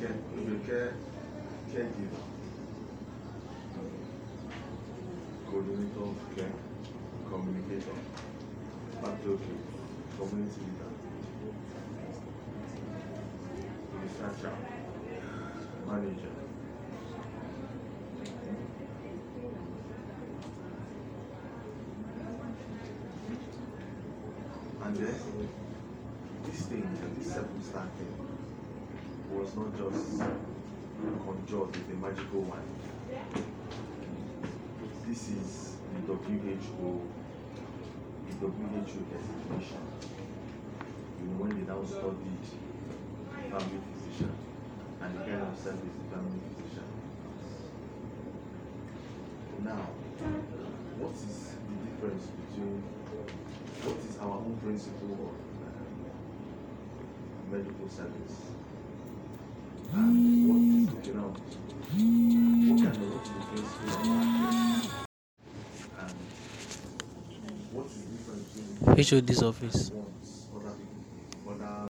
care, il be care, caregiver, coordinator of care, communicator, patriarchy, community leader, researcher, manager. And then, this thing, this circumstance, was not just conjured with a magical one. This is the WHO, the WHO definition. You know, when they now studied family physician and the kind of service the family physician. Now, what is the difference between what is our own principle of um, medical service Which the difference office? Other uh,